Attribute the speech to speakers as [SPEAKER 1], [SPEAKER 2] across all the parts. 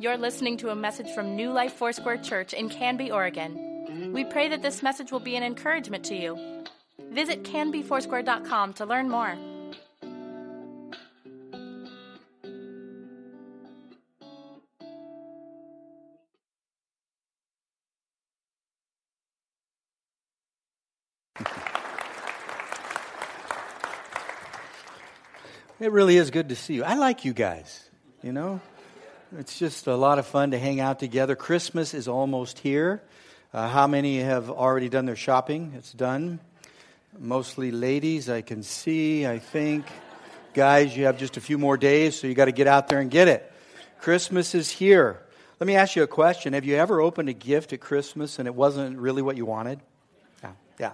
[SPEAKER 1] You're listening to a message from New Life Foursquare Church in Canby, Oregon. We pray that this message will be an encouragement to you. Visit canbyfoursquare.com to learn more.
[SPEAKER 2] It really is good to see you. I like you guys, you know? It's just a lot of fun to hang out together. Christmas is almost here. Uh, how many have already done their shopping? It's done. Mostly ladies, I can see, I think. Guys, you have just a few more days, so you got to get out there and get it. Christmas is here. Let me ask you a question. Have you ever opened a gift at Christmas and it wasn't really what you wanted? Yeah,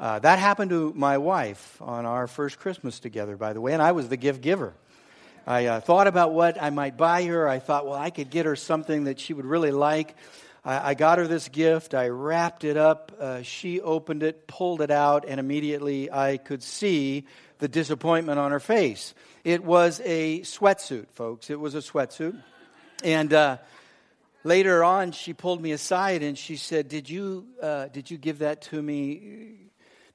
[SPEAKER 2] Uh, that happened to my wife on our first Christmas together, by the way, and I was the gift giver. I uh, thought about what I might buy her. I thought, well, I could get her something that she would really like. I, I got her this gift. I wrapped it up. Uh, she opened it, pulled it out, and immediately I could see the disappointment on her face. It was a sweatsuit, folks. It was a sweatsuit. And uh, later on, she pulled me aside and she said, Did you, uh, did you give that to me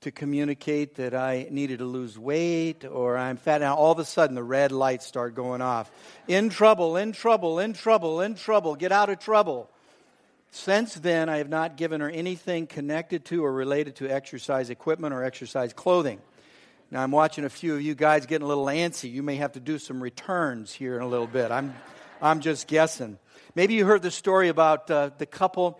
[SPEAKER 2] to communicate that I needed to lose weight or I'm fat. Now, all of a sudden, the red lights start going off. In trouble, in trouble, in trouble, in trouble, get out of trouble. Since then, I have not given her anything connected to or related to exercise equipment or exercise clothing. Now, I'm watching a few of you guys getting a little antsy. You may have to do some returns here in a little bit. I'm, I'm just guessing. Maybe you heard the story about uh, the couple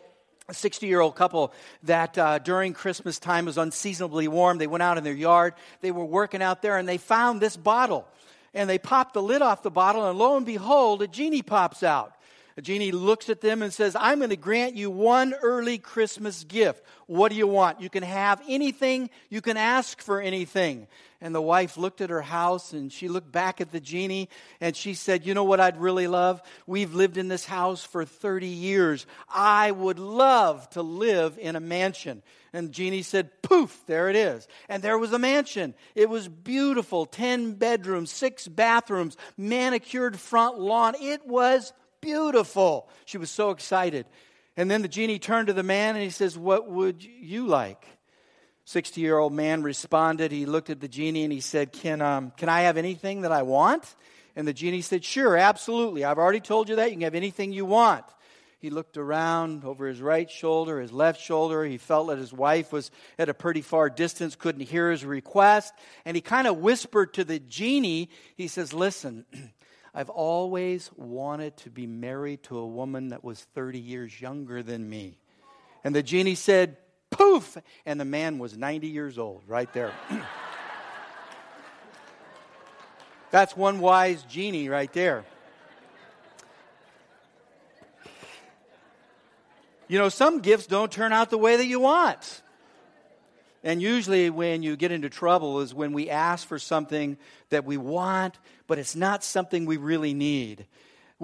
[SPEAKER 2] a 60 year old couple that uh, during Christmas time was unseasonably warm. They went out in their yard. They were working out there and they found this bottle. And they popped the lid off the bottle, and lo and behold, a genie pops out. Genie looks at them and says, I'm going to grant you one early Christmas gift. What do you want? You can have anything, you can ask for anything. And the wife looked at her house and she looked back at the genie and she said, You know what I'd really love? We've lived in this house for 30 years. I would love to live in a mansion. And Genie said, Poof, there it is. And there was a mansion. It was beautiful 10 bedrooms, six bathrooms, manicured front lawn. It was beautiful. She was so excited. And then the genie turned to the man and he says, What would you like? 60 year old man responded. He looked at the genie and he said, can, um, can I have anything that I want? And the genie said, Sure, absolutely. I've already told you that. You can have anything you want. He looked around over his right shoulder, his left shoulder. He felt that his wife was at a pretty far distance, couldn't hear his request. And he kind of whispered to the genie, he says, Listen, I've always wanted to be married to a woman that was 30 years younger than me. And the genie said, poof, and the man was 90 years old right there. That's one wise genie right there. You know, some gifts don't turn out the way that you want. And usually, when you get into trouble, is when we ask for something that we want, but it's not something we really need.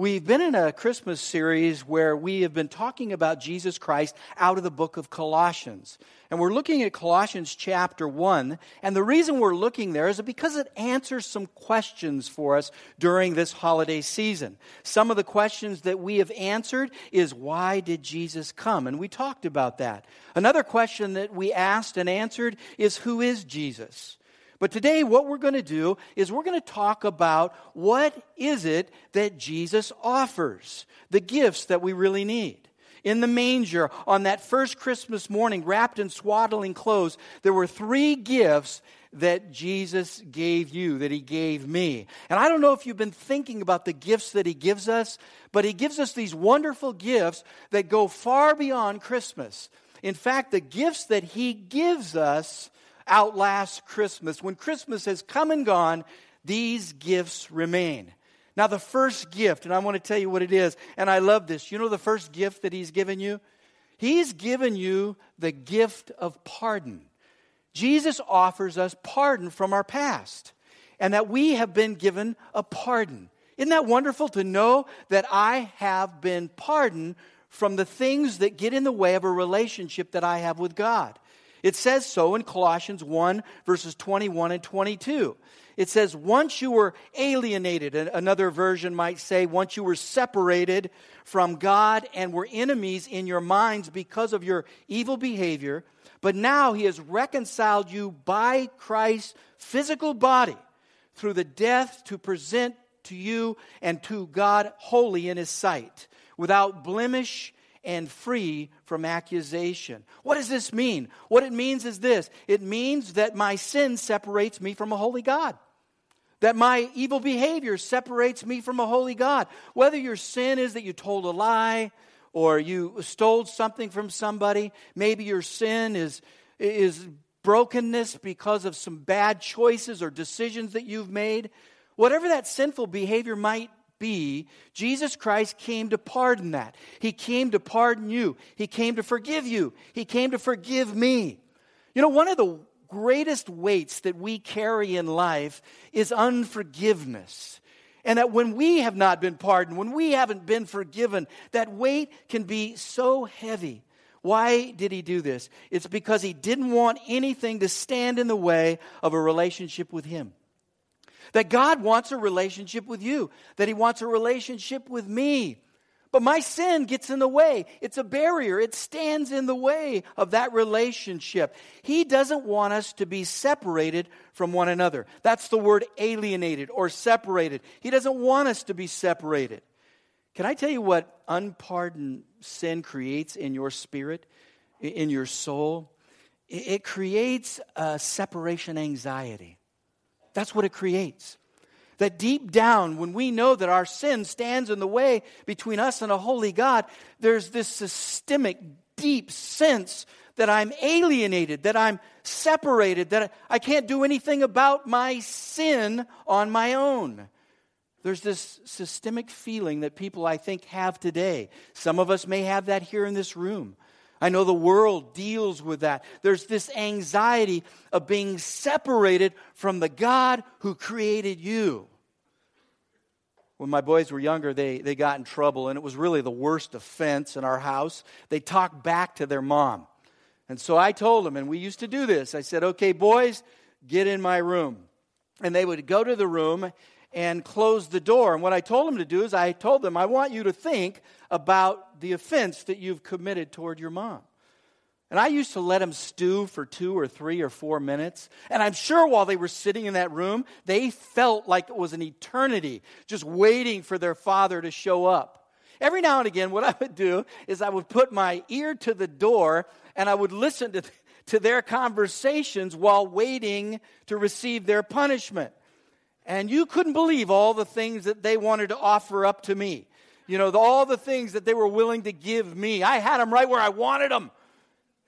[SPEAKER 2] We've been in a Christmas series where we have been talking about Jesus Christ out of the book of Colossians. And we're looking at Colossians chapter 1. And the reason we're looking there is because it answers some questions for us during this holiday season. Some of the questions that we have answered is why did Jesus come? And we talked about that. Another question that we asked and answered is who is Jesus? But today, what we're going to do is we're going to talk about what is it that Jesus offers, the gifts that we really need. In the manger, on that first Christmas morning, wrapped in swaddling clothes, there were three gifts that Jesus gave you, that He gave me. And I don't know if you've been thinking about the gifts that He gives us, but He gives us these wonderful gifts that go far beyond Christmas. In fact, the gifts that He gives us outlast Christmas. When Christmas has come and gone, these gifts remain. Now, the first gift, and I want to tell you what it is, and I love this. You know the first gift that He's given you? He's given you the gift of pardon. Jesus offers us pardon from our past, and that we have been given a pardon. Isn't that wonderful to know that I have been pardoned from the things that get in the way of a relationship that I have with God? It says so in Colossians 1, verses 21 and 22. It says, once you were alienated, another version might say, once you were separated from God and were enemies in your minds because of your evil behavior, but now he has reconciled you by Christ's physical body through the death to present to you and to God holy in his sight, without blemish and free from accusation. What does this mean? What it means is this it means that my sin separates me from a holy God. That my evil behavior separates me from a holy God. Whether your sin is that you told a lie or you stole something from somebody, maybe your sin is, is brokenness because of some bad choices or decisions that you've made. Whatever that sinful behavior might be, Jesus Christ came to pardon that. He came to pardon you. He came to forgive you. He came to forgive me. You know, one of the greatest weights that we carry in life is unforgiveness. And that when we have not been pardoned, when we haven't been forgiven, that weight can be so heavy. Why did he do this? It's because he didn't want anything to stand in the way of a relationship with him. That God wants a relationship with you, that He wants a relationship with me. But my sin gets in the way. It's a barrier. It stands in the way of that relationship. He doesn't want us to be separated from one another. That's the word alienated or separated. He doesn't want us to be separated. Can I tell you what unpardoned sin creates in your spirit, in your soul? It creates a separation anxiety. That's what it creates. That deep down, when we know that our sin stands in the way between us and a holy God, there's this systemic, deep sense that I'm alienated, that I'm separated, that I can't do anything about my sin on my own. There's this systemic feeling that people, I think, have today. Some of us may have that here in this room. I know the world deals with that. There's this anxiety of being separated from the God who created you. When my boys were younger, they, they got in trouble, and it was really the worst offense in our house. They talked back to their mom. And so I told them, and we used to do this. I said, okay, boys, get in my room. And they would go to the room and close the door. And what I told them to do is I told them, I want you to think about the offense that you've committed toward your mom. And I used to let them stew for two or three or four minutes. And I'm sure while they were sitting in that room, they felt like it was an eternity just waiting for their father to show up. Every now and again, what I would do is I would put my ear to the door and I would listen to, to their conversations while waiting to receive their punishment. And you couldn't believe all the things that they wanted to offer up to me. You know, all the things that they were willing to give me. I had them right where I wanted them.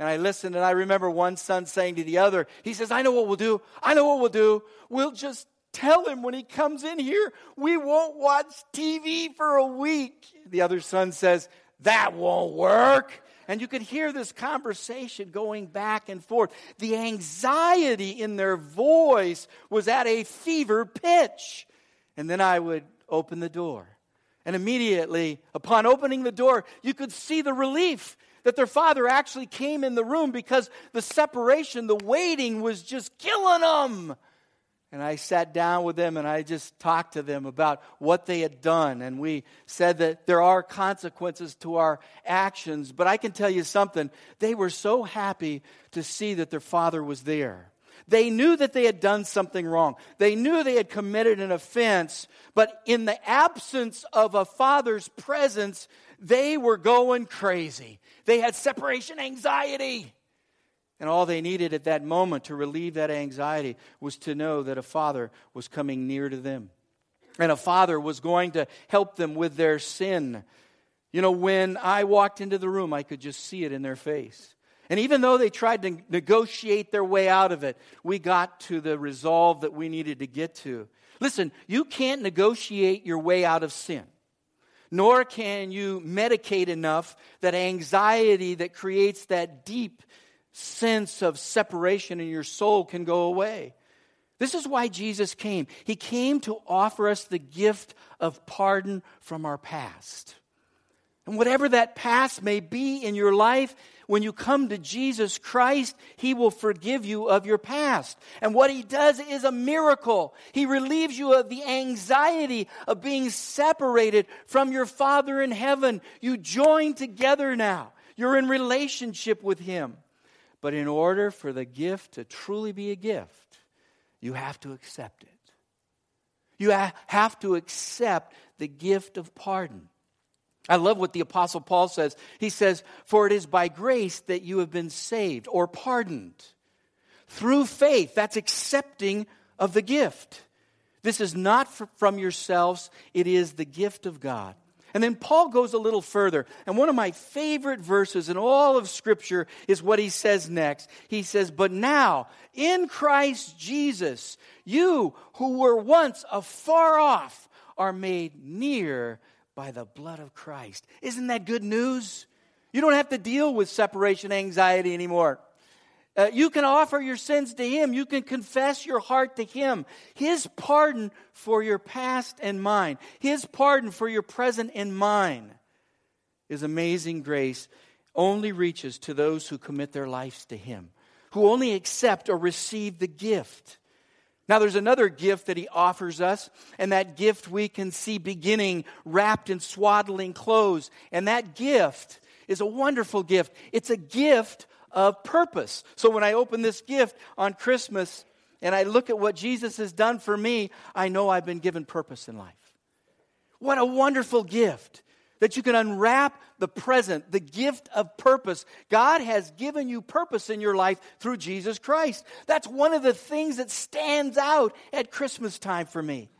[SPEAKER 2] And I listened, and I remember one son saying to the other, he says, I know what we'll do. I know what we'll do. We'll just tell him when he comes in here, we won't watch TV for a week. The other son says, That won't work. And you could hear this conversation going back and forth. The anxiety in their voice was at a fever pitch. And then I would open the door. And immediately, upon opening the door, you could see the relief that their father actually came in the room because the separation, the waiting was just killing them. And I sat down with them and I just talked to them about what they had done. And we said that there are consequences to our actions. But I can tell you something. They were so happy to see that their father was there. They knew that they had done something wrong. They knew they had committed an offense. But in the absence of a father's presence, they were going crazy. They had separation anxiety. And all they needed at that moment to relieve that anxiety was to know that a father was coming near to them. And a father was going to help them with their sin. You know, when I walked into the room, I could just see it in their face. And even though they tried to negotiate their way out of it, we got to the resolve that we needed to get to. Listen, you can't negotiate your way out of sin nor can you medicate enough that anxiety that creates that deep sense of separation in your soul can go away. This is why Jesus came. He came to offer us the gift of pardon from our past. And whatever that past may be in your life, when you come to Jesus Christ, He will forgive you of your past. And what He does is a miracle. He relieves you of the anxiety of being separated from your Father in heaven. You join together now. You're in relationship with Him. But in order for the gift to truly be a gift, you have to accept it. You have to accept the gift of pardon. I love what the Apostle Paul says. He says, For it is by grace that you have been saved or pardoned. Through faith, that's accepting of the gift. This is not from yourselves, it is the gift of God. And then Paul goes a little further. And one of my favorite verses in all of Scripture is what he says next. He says, But now, in Christ Jesus, you who were once afar off are made near by the blood of Christ. Isn't that good news? You don't have to deal with separation anxiety anymore. Uh, you can offer your sins to Him. You can confess your heart to Him. His pardon for your past and mine, His pardon for your present and mine is amazing grace only reaches to those who commit their lives to Him, who only accept or receive the gift. Now, there's another gift that he offers us, and that gift we can see beginning wrapped in swaddling clothes. And that gift is a wonderful gift. It's a gift of purpose. So when I open this gift on Christmas and I look at what Jesus has done for me, I know I've been given purpose in life. What a wonderful gift that you can unwrap the present, the gift of purpose. God has given you purpose in your life through Jesus Christ. That's one of the things that stands out at Christmas time for me.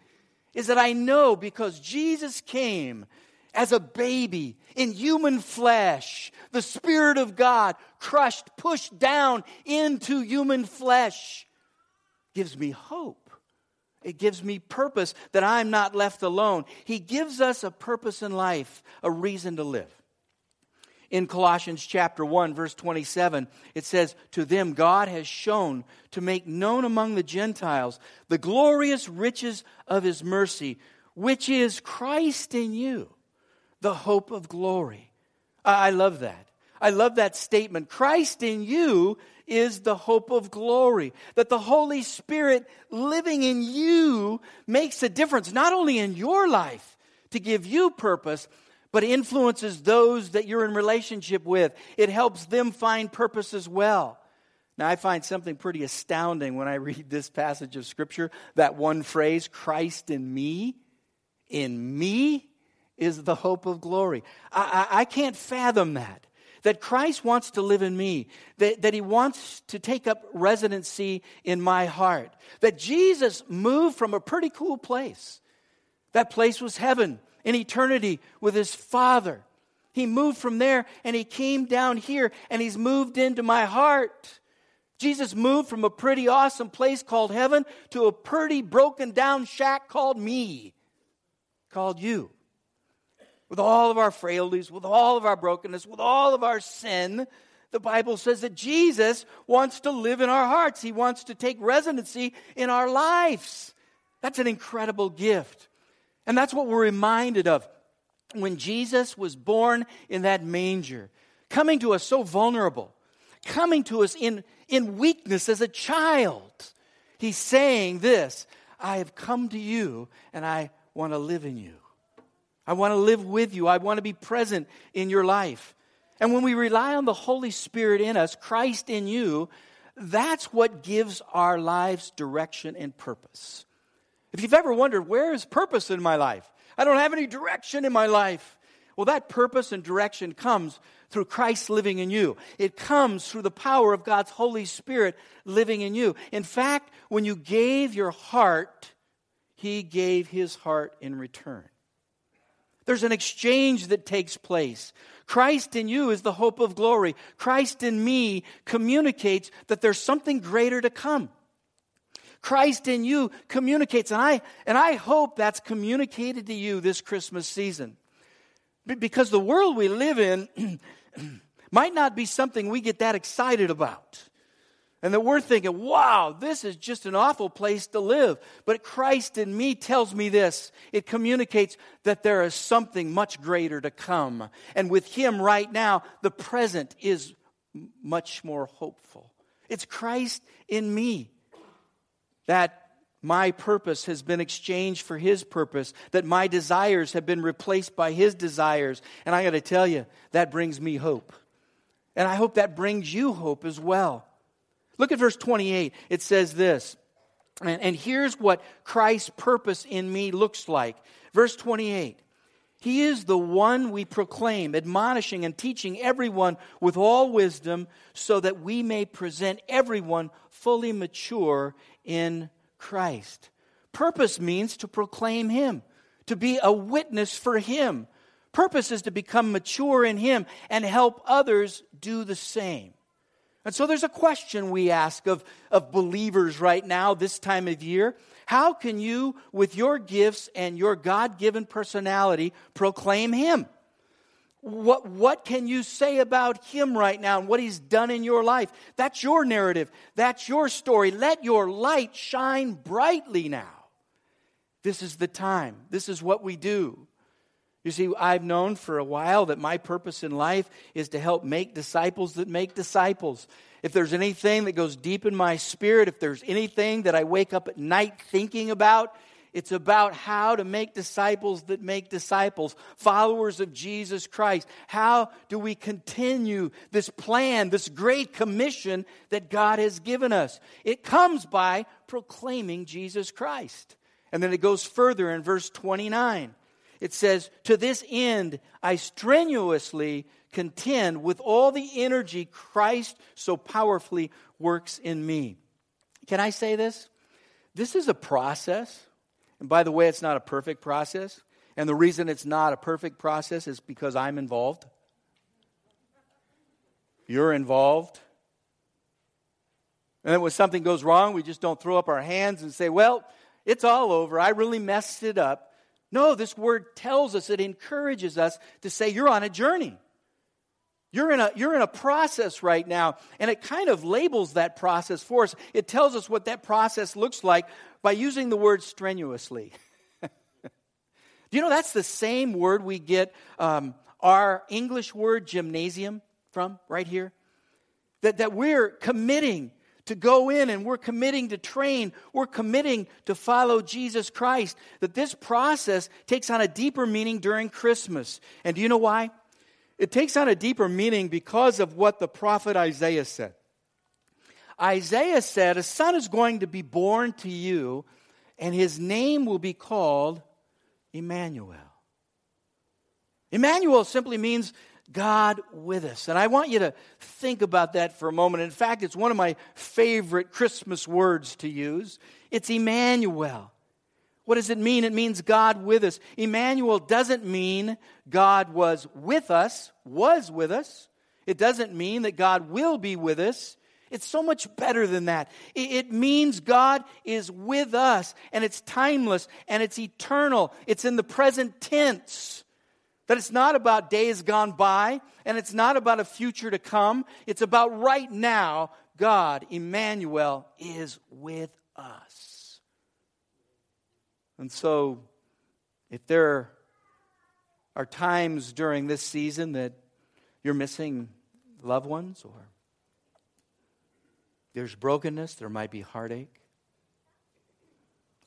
[SPEAKER 2] Is that I know because Jesus came as a baby in human flesh, the Spirit of God crushed, pushed down into human flesh, gives me hope it gives me purpose that I'm not left alone. He gives us a purpose in life, a reason to live. In Colossians chapter 1 verse 27, it says, "To them God has shown to make known among the Gentiles the glorious riches of his mercy, which is Christ in you, the hope of glory." I love that. I love that statement. Christ in you is the hope of glory. That the Holy Spirit living in you makes a difference, not only in your life to give you purpose, but influences those that you're in relationship with. It helps them find purpose as well. Now, I find something pretty astounding when I read this passage of Scripture that one phrase, Christ in me, in me is the hope of glory. I, I, I can't fathom that that Christ wants to live in me, that, that He wants to take up residency in my heart, that Jesus moved from a pretty cool place. That place was heaven in eternity with His Father. He moved from there and He came down here and He's moved into my heart. Jesus moved from a pretty awesome place called heaven to a pretty broken down shack called me, called you with all of our frailties, with all of our brokenness, with all of our sin, the Bible says that Jesus wants to live in our hearts. He wants to take residency in our lives. That's an incredible gift. And that's what we're reminded of when Jesus was born in that manger, coming to us so vulnerable, coming to us in, in weakness as a child. He's saying this I have come to you and I want to live in you. I want to live with you. I want to be present in your life. And when we rely on the Holy Spirit in us, Christ in you, that's what gives our lives direction and purpose. If you've ever wondered, where is purpose in my life? I don't have any direction in my life. Well, that purpose and direction comes through Christ living in you. It comes through the power of God's Holy Spirit living in you. In fact, when you gave your heart, He gave His heart in return. There's an exchange that takes place. Christ in you is the hope of glory. Christ in me communicates that there's something greater to come. Christ in you communicates, and I, and I hope that's communicated to you this Christmas season. Because the world we live in might not be something we get that excited about. And that we're thinking, wow, this is just an awful place to live. But Christ in me tells me this. It communicates that there is something much greater to come. And with Him right now, the present is much more hopeful. It's Christ in me that my purpose has been exchanged for His purpose, that my desires have been replaced by His desires. And I got to tell you, that brings me hope. And I hope that brings you hope as well. Look at verse 28. It says this. And, and here's what Christ's purpose in me looks like. Verse 28. He is the one we proclaim, admonishing and teaching everyone with all wisdom, so that we may present everyone fully mature in Christ. Purpose means to proclaim Him, to be a witness for Him. Purpose is to become mature in Him and help others do the same. And so there's a question we ask of, of believers right now, this time of year. How can you, with your gifts and your God given personality, proclaim Him? What, what can you say about Him right now and what He's done in your life? That's your narrative. That's your story. Let your light shine brightly now. This is the time. This is what we do. You see, I've known for a while that my purpose in life is to help make disciples that make disciples. If there's anything that goes deep in my spirit, if there's anything that I wake up at night thinking about, it's about how to make disciples that make disciples, followers of Jesus Christ. How do we continue this plan, this great commission that God has given us? It comes by proclaiming Jesus Christ. And then it goes further in verse 29 it says, To this end I strenuously contend with all the energy Christ so powerfully works in me. Can I say this? This is a process. And by the way, it's not a perfect process. And the reason it's not a perfect process is because I'm involved. You're involved. And then when something goes wrong, we just don't throw up our hands and say, Well, it's all over. I really messed it up. No, this word tells us, it encourages us to say, You're on a journey. You're in, a, you're in a process right now, and it kind of labels that process for us. It tells us what that process looks like by using the word strenuously. Do you know that's the same word we get um, our English word gymnasium from right here? That, that we're committing to go in and we're committing to train, we're committing to follow Jesus Christ. That this process takes on a deeper meaning during Christmas. And do you know why? It takes on a deeper meaning because of what the prophet Isaiah said. Isaiah said, A son is going to be born to you, and his name will be called Emmanuel. Emmanuel simply means God with us. And I want you to think about that for a moment. In fact, it's one of my favorite Christmas words to use. It's Emmanuel. What does it mean? It means God with us. Emmanuel doesn't mean God was with us, was with us. It doesn't mean that God will be with us. It's so much better than that. It means God is with us, and it's timeless, and it's eternal. It's in the present tense. That it's not about days gone by and it's not about a future to come. It's about right now, God, Emmanuel, is with us. And so, if there are times during this season that you're missing loved ones or there's brokenness, there might be heartache.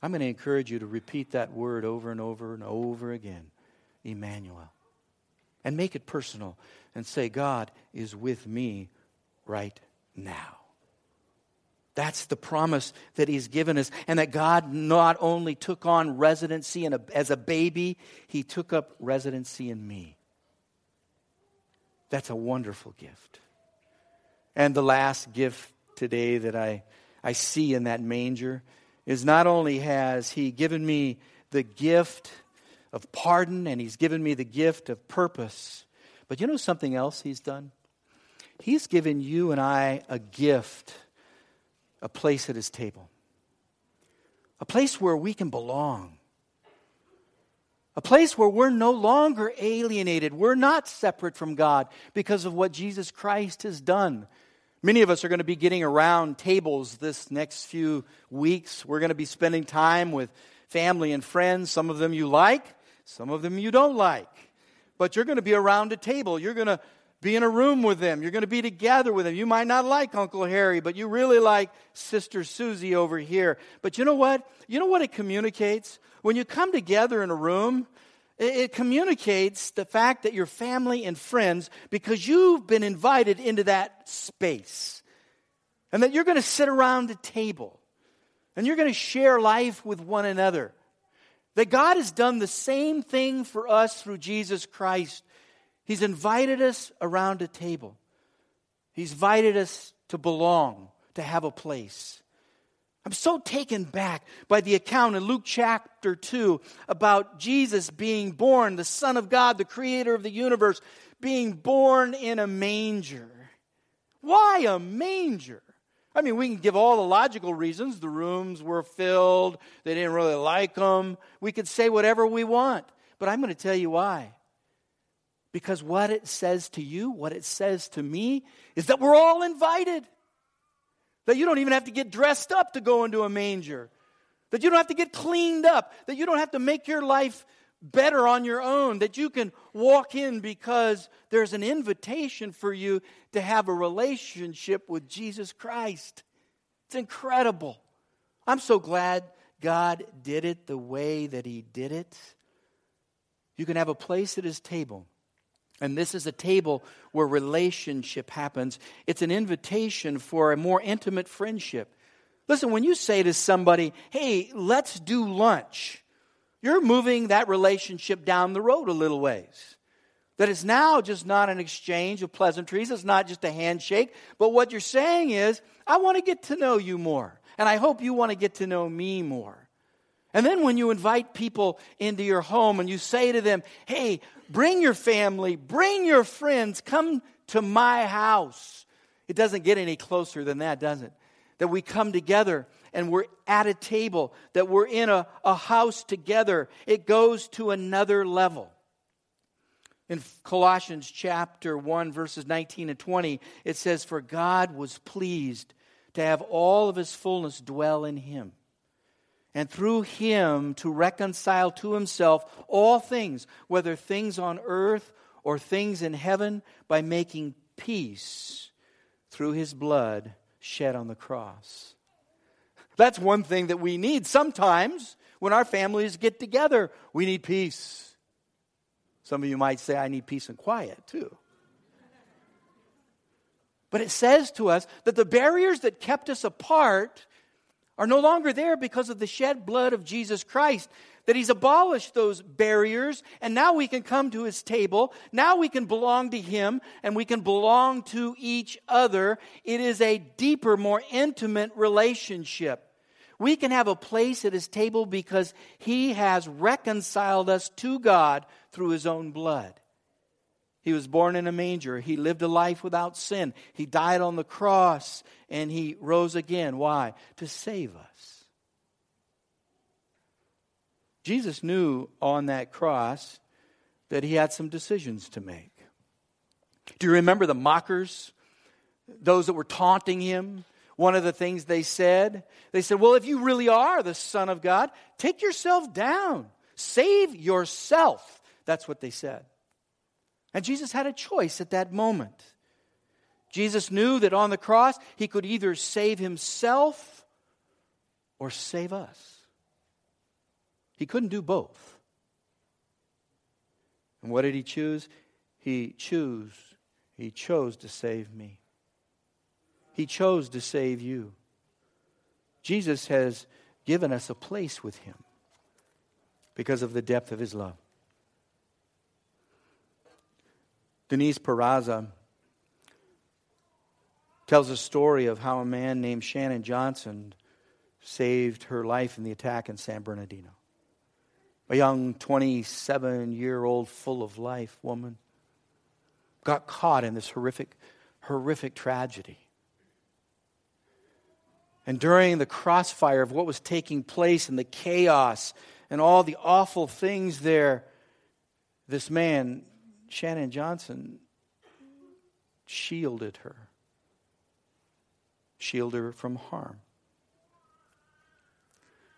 [SPEAKER 2] I'm going to encourage you to repeat that word over and over and over again. Emmanuel. And make it personal and say, God is with me right now. That's the promise that He's given us. And that God not only took on residency a, as a baby, He took up residency in me. That's a wonderful gift. And the last gift today that I, I see in that manger is not only has He given me the gift of pardon and He's given me the gift of purpose. But you know something else He's done? He's given you and I a gift, a place at His table, a place where we can belong. A place where we're no longer alienated. We're not separate from God because of what Jesus Christ has done. Many of us are going to be getting around tables this next few weeks. We're going to be spending time with family and friends. Some of them you like, some of them you don't like. But you're going to be around a table. You're going to be in a room with them. You're going to be together with them. You might not like Uncle Harry, but you really like Sister Susie over here. But you know what? You know what it communicates? When you come together in a room, it communicates the fact that you're family and friends because you've been invited into that space. And that you're going to sit around a table and you're going to share life with one another. That God has done the same thing for us through Jesus Christ. He's invited us around a table, He's invited us to belong, to have a place. I'm so taken back by the account in Luke chapter 2 about Jesus being born, the Son of God, the creator of the universe, being born in a manger. Why a manger? I mean, we can give all the logical reasons. The rooms were filled, they didn't really like them. We could say whatever we want. But I'm going to tell you why. Because what it says to you, what it says to me, is that we're all invited. That you don't even have to get dressed up to go into a manger. That you don't have to get cleaned up. That you don't have to make your life better on your own. That you can walk in because there's an invitation for you to have a relationship with Jesus Christ. It's incredible. I'm so glad God did it the way that He did it. You can have a place at His table and this is a table where relationship happens. It's an invitation for a more intimate friendship. Listen, when you say to somebody, hey, let's do lunch, you're moving that relationship down the road a little ways. That it's now just not an exchange of pleasantries, it's not just a handshake, but what you're saying is, I want to get to know you more, and I hope you want to get to know me more. And then when you invite people into your home and you say to them, hey, bring your family, bring your friends, come to my house. It doesn't get any closer than that, does it? That we come together and we're at a table, that we're in a, a house together. It goes to another level. In Colossians chapter 1, verses 19 and 20, it says, For God was pleased to have all of his fullness dwell in him and through him to reconcile to himself all things, whether things on earth or things in heaven, by making peace through his blood shed on the cross. That's one thing that we need. Sometimes when our families get together, we need peace. Some of you might say, I need peace and quiet too. But it says to us that the barriers that kept us apart are no longer there because of the shed blood of Jesus Christ. That he's abolished those barriers, and now we can come to his table. Now we can belong to him, and we can belong to each other. It is a deeper, more intimate relationship. We can have a place at his table because he has reconciled us to God through his own blood. He was born in a manger. He lived a life without sin. He died on the cross and he rose again. Why? To save us. Jesus knew on that cross that he had some decisions to make. Do you remember the mockers? Those that were taunting him? One of the things they said, they said, Well, if you really are the Son of God, take yourself down, save yourself. That's what they said. And Jesus had a choice at that moment. Jesus knew that on the cross, he could either save himself or save us. He couldn't do both. And what did he choose? He chose he chose to save me. He chose to save you. Jesus has given us a place with him because of the depth of his love. Denise Peraza tells a story of how a man named Shannon Johnson saved her life in the attack in San Bernardino. A young 27 year old, full of life woman got caught in this horrific, horrific tragedy. And during the crossfire of what was taking place and the chaos and all the awful things there, this man Shannon Johnson shielded her. shield her from harm.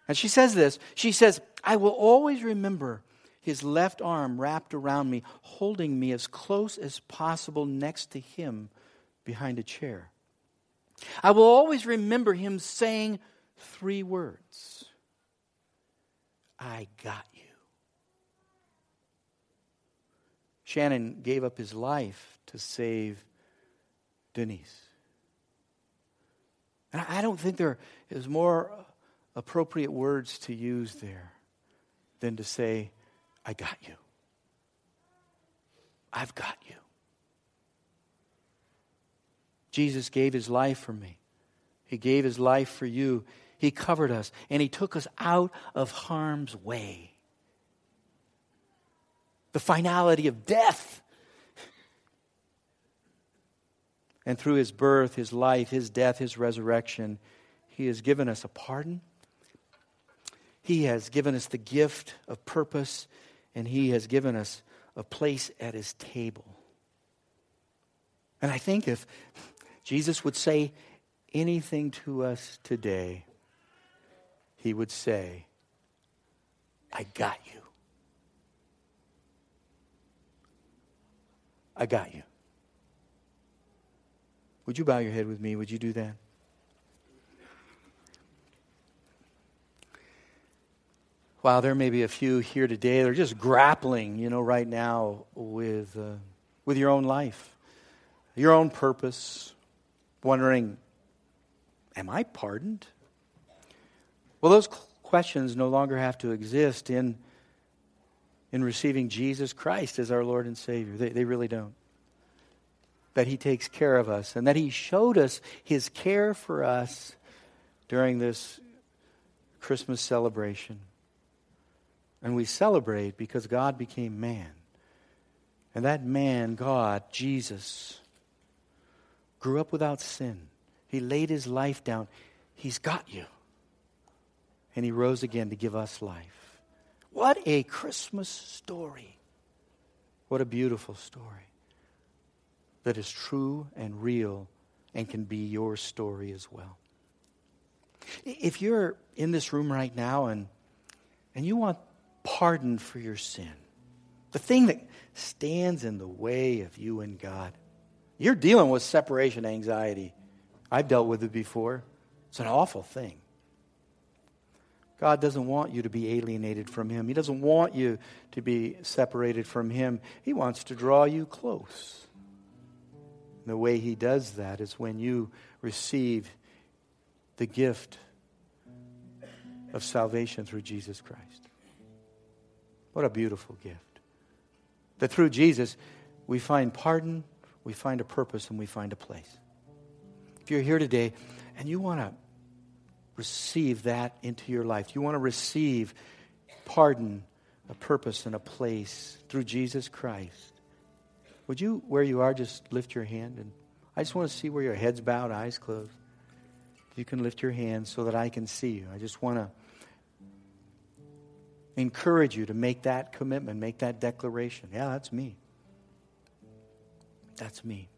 [SPEAKER 2] And she says this She says, I will always remember his left arm wrapped around me, holding me as close as possible next to him behind a chair. I will always remember him saying three words I got you. Shannon gave up his life to save Denise. And I don't think there is more appropriate words to use there than to say, I got you. I've got you. Jesus gave his life for me. He gave his life for you. He covered us and he took us out of harm's way. The finality of death. And through his birth, his life, his death, his resurrection, he has given us a pardon. He has given us the gift of purpose, and he has given us a place at his table. And I think if Jesus would say anything to us today, he would say, I got you. I got you. Would you bow your head with me? Would you do that? Wow, there may be a few here today that are just grappling, you know, right now with, uh, with your own life, your own purpose, wondering, am I pardoned? Well, those questions no longer have to exist in, in receiving Jesus Christ as our Lord and Savior. They, they really don't. That He takes care of us and that He showed us His care for us during this Christmas celebration. And we celebrate because God became man. And that man, God, Jesus, grew up without sin. He laid his life down. He's got you. And he rose again to give us life. What a Christmas story. What a beautiful story that is true and real and can be your story as well. If you're in this room right now and, and you want pardon for your sin, the thing that stands in the way of you and God, you're dealing with separation anxiety. I've dealt with it before. It's an awful thing. God doesn't want you to be alienated from Him. He doesn't want you to be separated from Him. He wants to draw you close. And the way He does that is when you receive the gift of salvation through Jesus Christ. What a beautiful gift. That through Jesus, we find pardon, we find a purpose, and we find a place. If you're here today and you want to receive that into your life, you want to receive pardon, a purpose, and a place through Jesus Christ, would you, where you are, just lift your hand? And I just want to see where your head's bowed, eyes closed. You can lift your hand so that I can see you. I just want to encourage you to make that commitment, make that declaration. Yeah, that's me. That's me.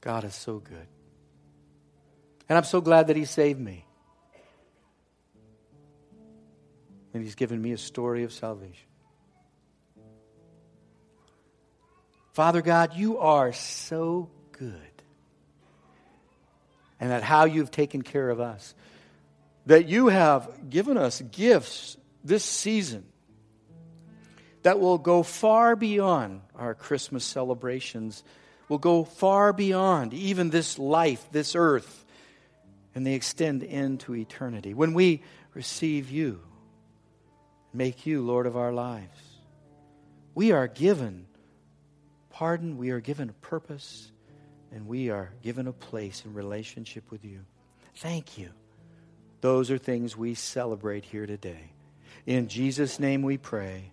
[SPEAKER 2] God is so good. And I'm so glad that He saved me. And He's given me a story of salvation. Father God, you are so good. And that how you've taken care of us. That you have given us gifts this season that will go far beyond our Christmas celebrations, will go far beyond even this life, this earth, and they extend into eternity. When we receive you, make you Lord of our lives, we are given pardon, we are given a purpose, and we are given a place in relationship with you. Thank you. Those are things we celebrate here today. In Jesus' name we pray,